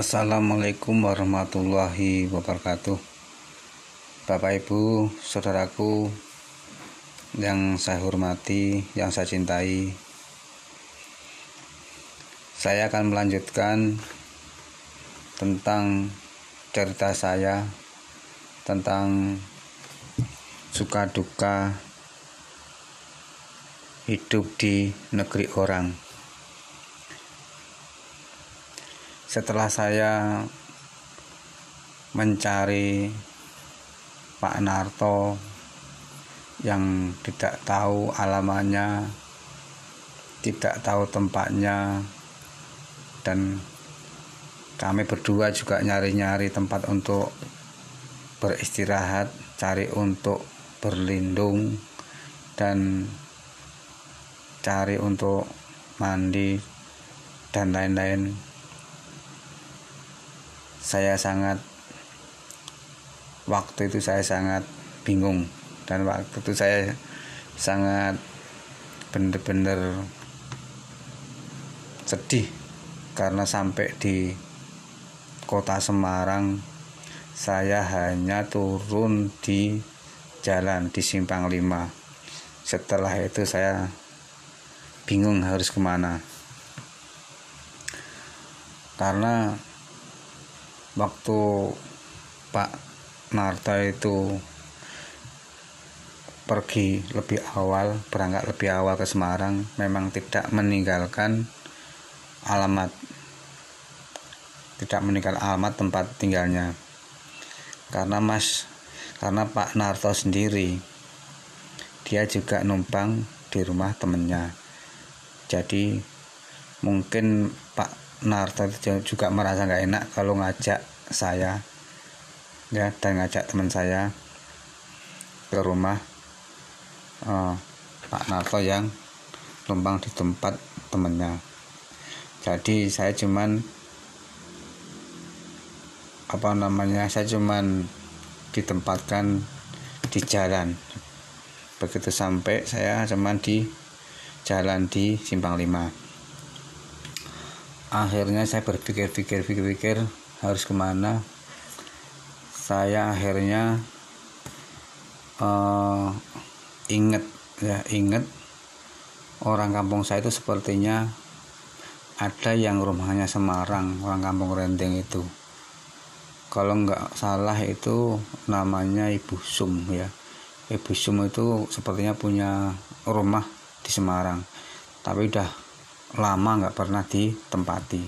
Assalamualaikum warahmatullahi wabarakatuh. Bapak Ibu, Saudaraku yang saya hormati, yang saya cintai Saya akan melanjutkan tentang cerita saya tentang suka duka hidup di negeri orang setelah saya mencari Pak Narto yang tidak tahu alamannya, tidak tahu tempatnya, dan kami berdua juga nyari-nyari tempat untuk beristirahat, cari untuk berlindung, dan cari untuk mandi, dan lain-lain saya sangat waktu itu saya sangat bingung. Dan waktu itu saya sangat benar-benar sedih. Karena sampai di kota Semarang saya hanya turun di jalan di simpang 5 setelah itu saya bingung harus ke mana. Karena waktu Pak Narto itu pergi lebih awal, berangkat lebih awal ke Semarang, memang tidak meninggalkan alamat, tidak meninggal alamat tempat tinggalnya. Karena Mas, karena Pak Narto sendiri, dia juga numpang di rumah temennya. Jadi mungkin Pak Narto juga merasa nggak enak kalau ngajak saya ya dan ngajak teman saya ke rumah uh, Pak Narto yang numpang di tempat temennya jadi saya cuman apa namanya saya cuman ditempatkan di jalan. Begitu sampai saya cuman di jalan di simpang 5 akhirnya saya berpikir-pikir pikir-pikir harus ke mana? Saya akhirnya uh, inget ya inget orang kampung saya itu sepertinya ada yang rumahnya Semarang orang kampung Renteng itu. Kalau nggak salah itu namanya Ibu Sum ya. Ibu Sum itu sepertinya punya rumah di Semarang. Tapi udah lama nggak pernah ditempati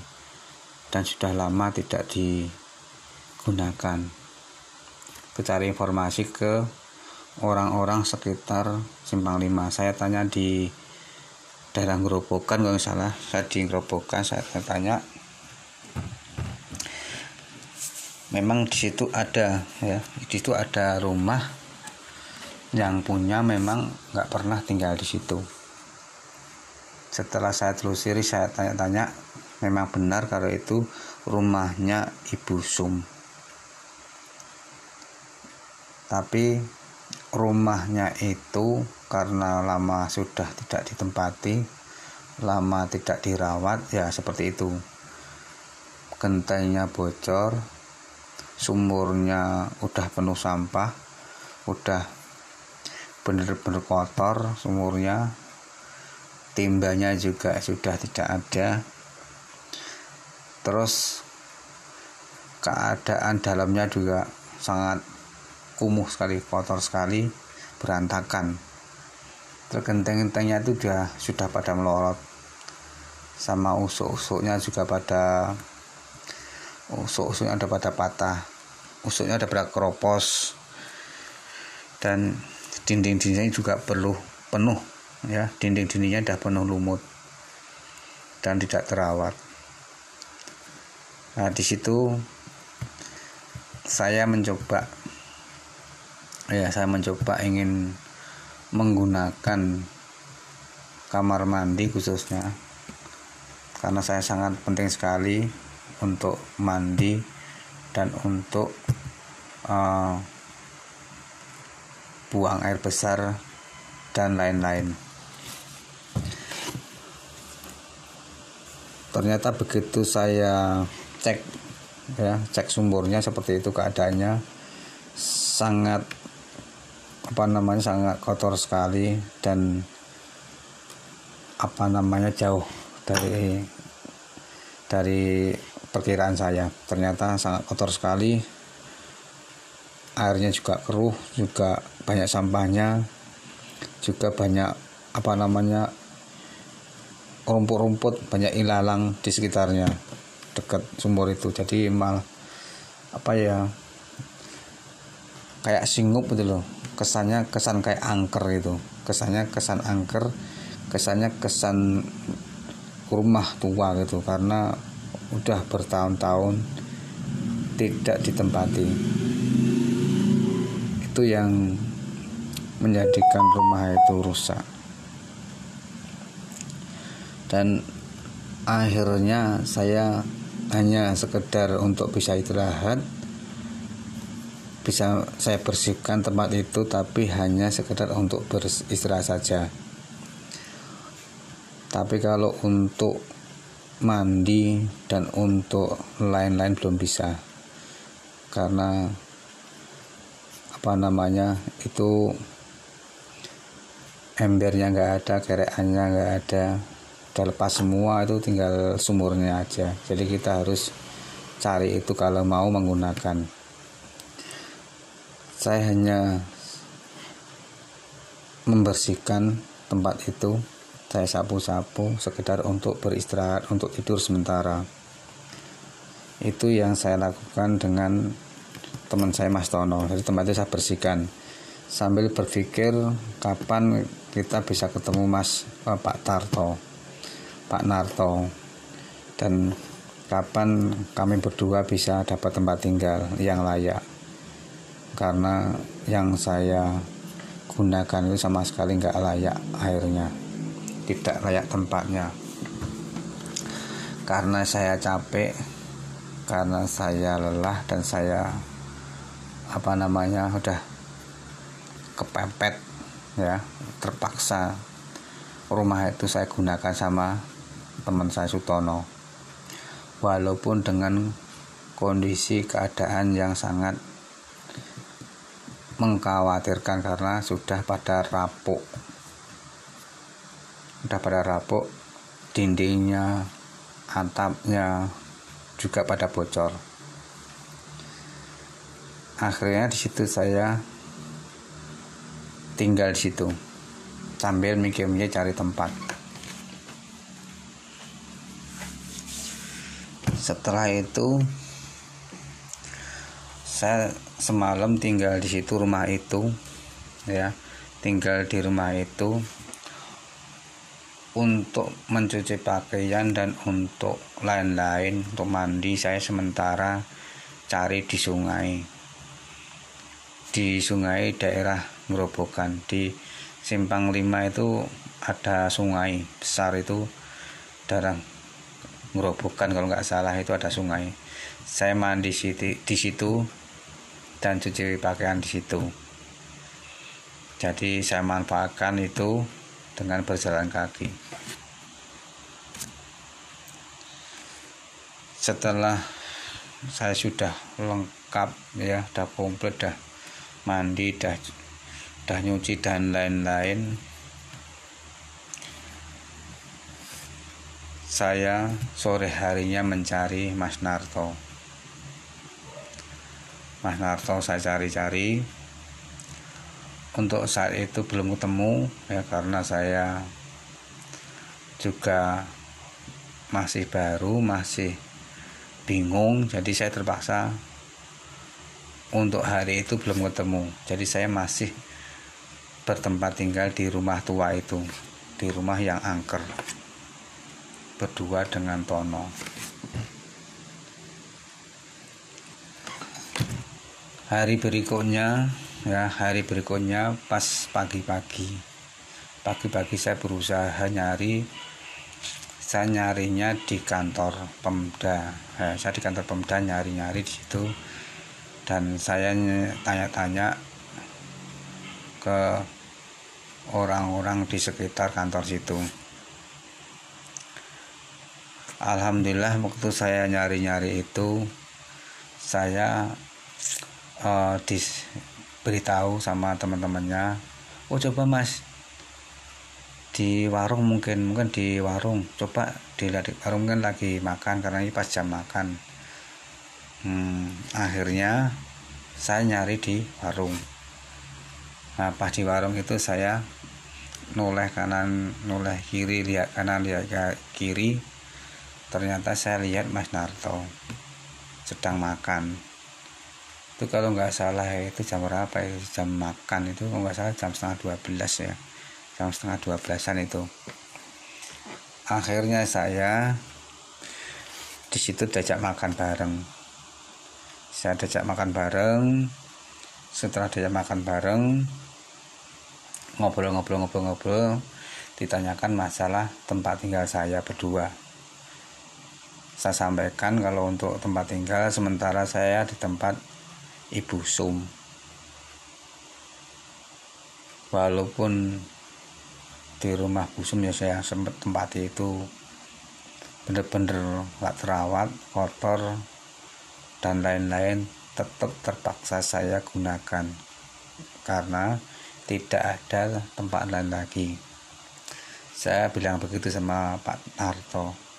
dan sudah lama tidak digunakan. Cari informasi ke orang-orang sekitar simpang 5 saya tanya di daerah Gerobokan kalau salah. Saya di Gerobokan saya tanya. Memang di situ ada ya. Di situ ada rumah yang punya memang nggak pernah tinggal di situ setelah saya telusuri saya tanya-tanya memang benar kalau itu rumahnya Ibu Sum? Tapi rumahnya itu karena lama sudah tidak ditempati lama tidak dirawat ya seperti itu. Gentengnya bocor sumurnya udah penuh sampah udah bener-bener kotor sumurnya timbanya juga sudah tidak ada. Terus keadaan dalamnya juga sangat kumuh sekali kotor sekali berantakan. Terus genteng-gentengnya itu sudah sudah pada melorot. Sama usuk-usuknya juga pada usuk-usuknya ada pada patah. Usuknya ada pada keropos. Dan dinding-dindingnya juga perlu penuh ya dinding-dindingnya sudah penuh lumut dan tidak terawat nah di situ saya mencoba ya saya mencoba ingin menggunakan kamar mandi khususnya karena saya sangat penting sekali untuk mandi dan untuk uh, buang air besar dan lain-lain. Ternyata begitu saya cek ya cek sumurnya seperti itu keadaannya sangat apa namanya sangat kotor sekali dan apa namanya jauh dari dari perkiraan saya. Ternyata sangat kotor sekali airnya juga keruh juga banyak sampahnya juga banyak apa namanya rumput-rumput banyak ilalang di sekitarnya dekat sumur itu. Jadi mal apa ya kayak singup gitu loh. Kesannya kesan kayak angker itu. Kesannya kesan angker kesannya kesan rumah tua gitu. Karena udah bertahun-tahun tidak ditempati. Itu yang menjadikan rumah itu rusak dan akhirnya saya hanya sekedar untuk bisa istirahat bisa saya bersihkan tempat itu tapi hanya sekedar untuk beristirahat saja. Tapi kalau untuk mandi dan untuk lain-lain belum bisa. Karena apa namanya itu embernya nggak ada kereannya nggak ada udah lepas semua itu tinggal sumurnya aja. Jadi kita harus cari itu kalau mau menggunakan. Saya hanya membersihkan tempat itu. Saya sapu-sapu sekedar untuk beristirahat untuk tidur sementara. Itu yang saya lakukan dengan teman saya Mas Tono. Jadi tempat itu saya bersihkan. Sambil berpikir kapan kita bisa ketemu Mas eh, Pak Tarto Pak Narto. Dan kapan kami berdua bisa dapat tempat tinggal yang layak? Karena yang saya gunakan itu sama sekali nggak layak airnya. Tidak layak tempatnya. Karena saya capek karena saya lelah dan saya apa namanya udah kepepet ya terpaksa. Rumah itu saya gunakan sama teman saya Sutono. Walaupun dengan kondisi keadaan yang sangat mengkhawatirkan karena sudah pada rapuk. Sudah pada rapuk dindingnya atapnya juga pada bocor. Akhirnya di situ saya tinggal di situ sambil mikir-mikir cari tempat setelah itu saya semalam tinggal di situ rumah itu ya. Tinggal di rumah itu untuk mencuci pakaian dan untuk lain-lain untuk mandi saya sementara cari di sungai. Di sungai daerah Merobokan di Simpang 5 itu ada sungai besar itu daerah Merobokan kalau nggak salah itu ada sungai. Saya mandi di situ dan cuci pakaian di situ. Jadi saya manfaatkan itu dengan berjalan kaki. Setelah saya sudah lengkap ya sudah komplit dah mandi dah dah nyuci dan lain-lain saya sore harinya mencari Mas Narto. Mas Narto saya cari-cari. Untuk saat itu belum ketemu ya karena saya juga masih baru, masih bingung, jadi saya terpaksa untuk hari itu belum ketemu. Jadi saya masih bertempat tinggal di rumah tua itu, di rumah yang angker berdua dengan Tono. Hari berikutnya, ya hari berikutnya pas pagi-pagi, pagi-pagi saya berusaha nyari, saya nyarinya di kantor Pemda, ya, saya di kantor Pemda nyari-nyari di situ, dan saya tanya-tanya ke orang-orang di sekitar kantor situ Alhamdulillah waktu saya nyari-nyari itu saya uh, diberitahu sama teman-temannya oh coba mas di warung mungkin mungkin di warung. Coba di warung kan lagi makan karena ini pas jam makan. Hmm, akhirnya saya nyari di warung. Nah pas di warung itu saya noleh kanan noleh kiri lihat kanan lihat kiri ternyata saya lihat Mas Narto sedang makan. Itu kalau nggak salah itu jam berapa itu jam makan itu kalau nggak salah jam setengah dua belas ya. Jam setengah dua belasan itu. Akhirnya saya di situ diajak makan bareng. Saya diajak makan bareng. Setelah diajak makan bareng ngobrol-ngobrol-ngobrol-ngobrol ditanyakan masalah tempat tinggal saya berdua saya sampaikan kalau untuk tempat tinggal sementara saya di tempat Ibu Sum. Walaupun di rumah busum ya saya sempat tempat itu bener-bener gak terawat kotor dan lain-lain tetap terpaksa saya gunakan karena tidak ada tempat lain lagi. Saya bilang begitu sama Pak Narto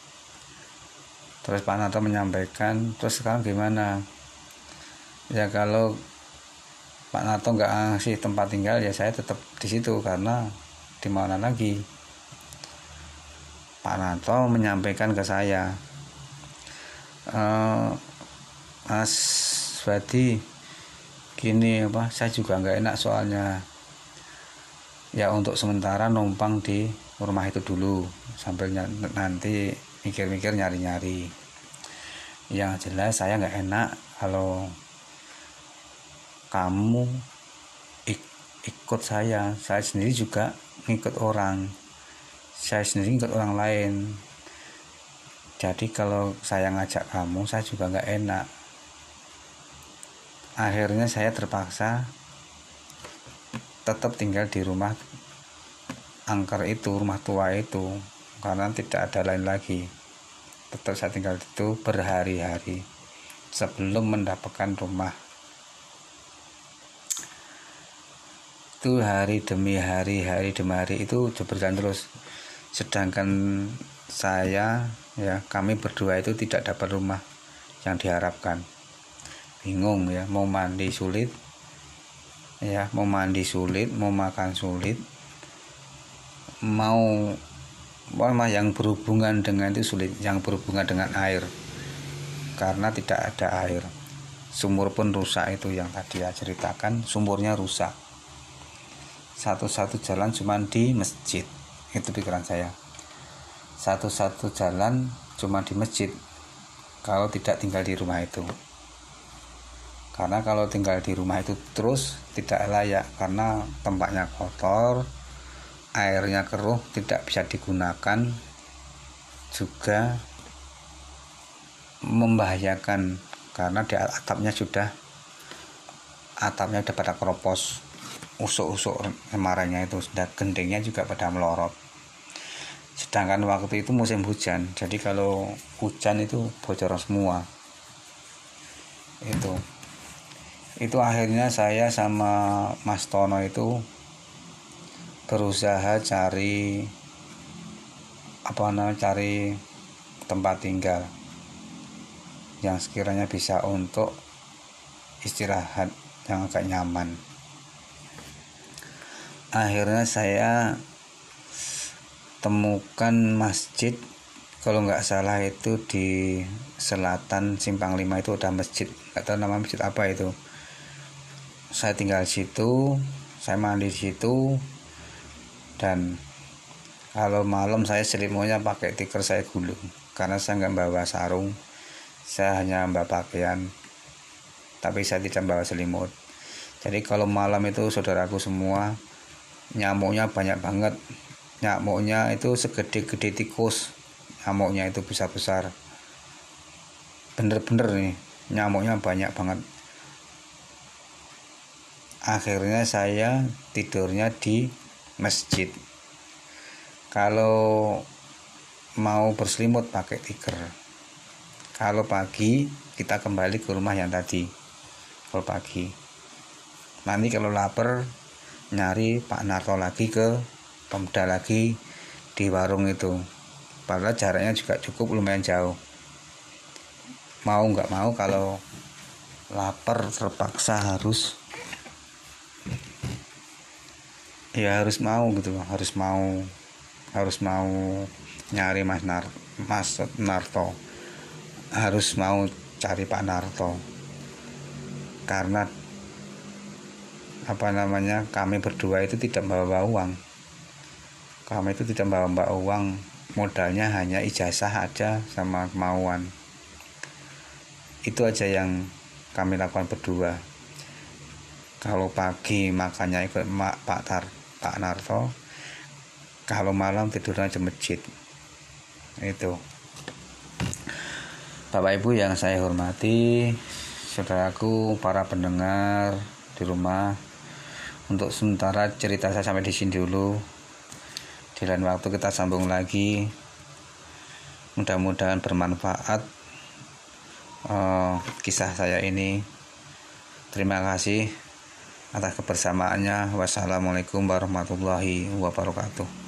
terus Pak Narto menyampaikan terus sekarang gimana? Ya kalau Pak Narto nggak ngasih tempat tinggal ya saya tetap di situ karena di mana lagi? Pak Nato menyampaikan ke saya e, Mas Badi gini apa saya juga nggak enak soalnya. Ya untuk sementara numpang di rumah itu dulu sambil nanti mikir-mikir nyari-nyari. Yang jelas saya nggak enak kalau kamu ikut saya. Saya sendiri juga ngikut orang. Saya sendiri ngikut orang lain. Jadi kalau saya ngajak kamu saya juga nggak enak. Akhirnya saya terpaksa tetap tinggal di rumah angker itu rumah tua itu karena tidak ada lain lagi. Tetap saya tinggal itu berhari-hari. Sebelum mendapatkan rumah. Itu hari demi hari hari demi hari itu berjalan terus. Sedangkan saya ya kami berdua itu tidak dapat rumah yang diharapkan. Bingung ya mau mandi sulit ya mau mandi sulit mau makan sulit mau mah yang berhubungan dengan itu sulit yang berhubungan dengan air. Karena tidak ada air. Sumur pun rusak itu yang tadi ya ceritakan sumurnya rusak. Satu-satu jalan cuma di masjid itu pikiran saya. Satu-satu jalan cuma di masjid kalau tidak tinggal di rumah itu. Karena kalau tinggal di rumah itu terus tidak layak karena tempatnya kotor airnya keruh tidak bisa digunakan juga membahayakan karena di atapnya sudah atapnya sudah pada keropos. Usuk-usuk emaranya itu sudah gendingnya juga pada melorot. Sedangkan waktu itu musim hujan jadi kalau hujan itu bocor semua. Itu. Itu akhirnya saya sama Mas Tono itu berusaha cari apa namanya cari tempat tinggal yang sekiranya bisa untuk istirahat yang agak nyaman. Akhirnya saya temukan masjid kalau nggak salah itu di selatan simpang lima itu ada masjid. Tahu nama masjid apa itu. Saya tinggal di situ saya mandi di situ dan kalau malam saya selimutnya pakai tikar saya gulung. Karena saya nggak bawa sarung saya hanya bawa pakaian. Tapi saya tidak bawa selimut. Jadi kalau malam itu saudaraku semua nyamuknya banyak banget. Nyamuknya itu segede-gede tikus. Nyamuknya itu besar-besar bener-bener nih nyamuknya banyak banget. Akhirnya saya tidurnya di masjid. Kalau mau berselimut pakai tikar kalau pagi kita kembali ke rumah yang tadi. Kalau pagi. Nanti kalau lapar nyari Pak Narto lagi ke pemuda lagi di warung itu. Padahal jaraknya juga cukup lumayan jauh. Mau nggak mau kalau lapar terpaksa harus ya harus mau gitu harus mau harus mau nyari Mas Nar Mas Narto. Harus mau cari Pak Narto. Karena apa namanya kami berdua itu tidak bawa uang. Kami itu tidak bawa bawa uang. Modalnya hanya ijazah aja sama kemauan. Itu aja yang kami lakukan berdua. Kalau pagi makannya ikut Pak Tar Pak Narto kalau malam tidurnya di masjid. Itu. Bapak Ibu yang saya hormati saudaraku para pendengar di rumah untuk sementara cerita saya sampai di sini dulu. Di lain waktu kita sambung lagi. Mudah-mudahan bermanfaat uh, kisah saya ini. Terima kasih atas kebersamaannya. Wassalamualaikum warahmatullahi wabarakatuh.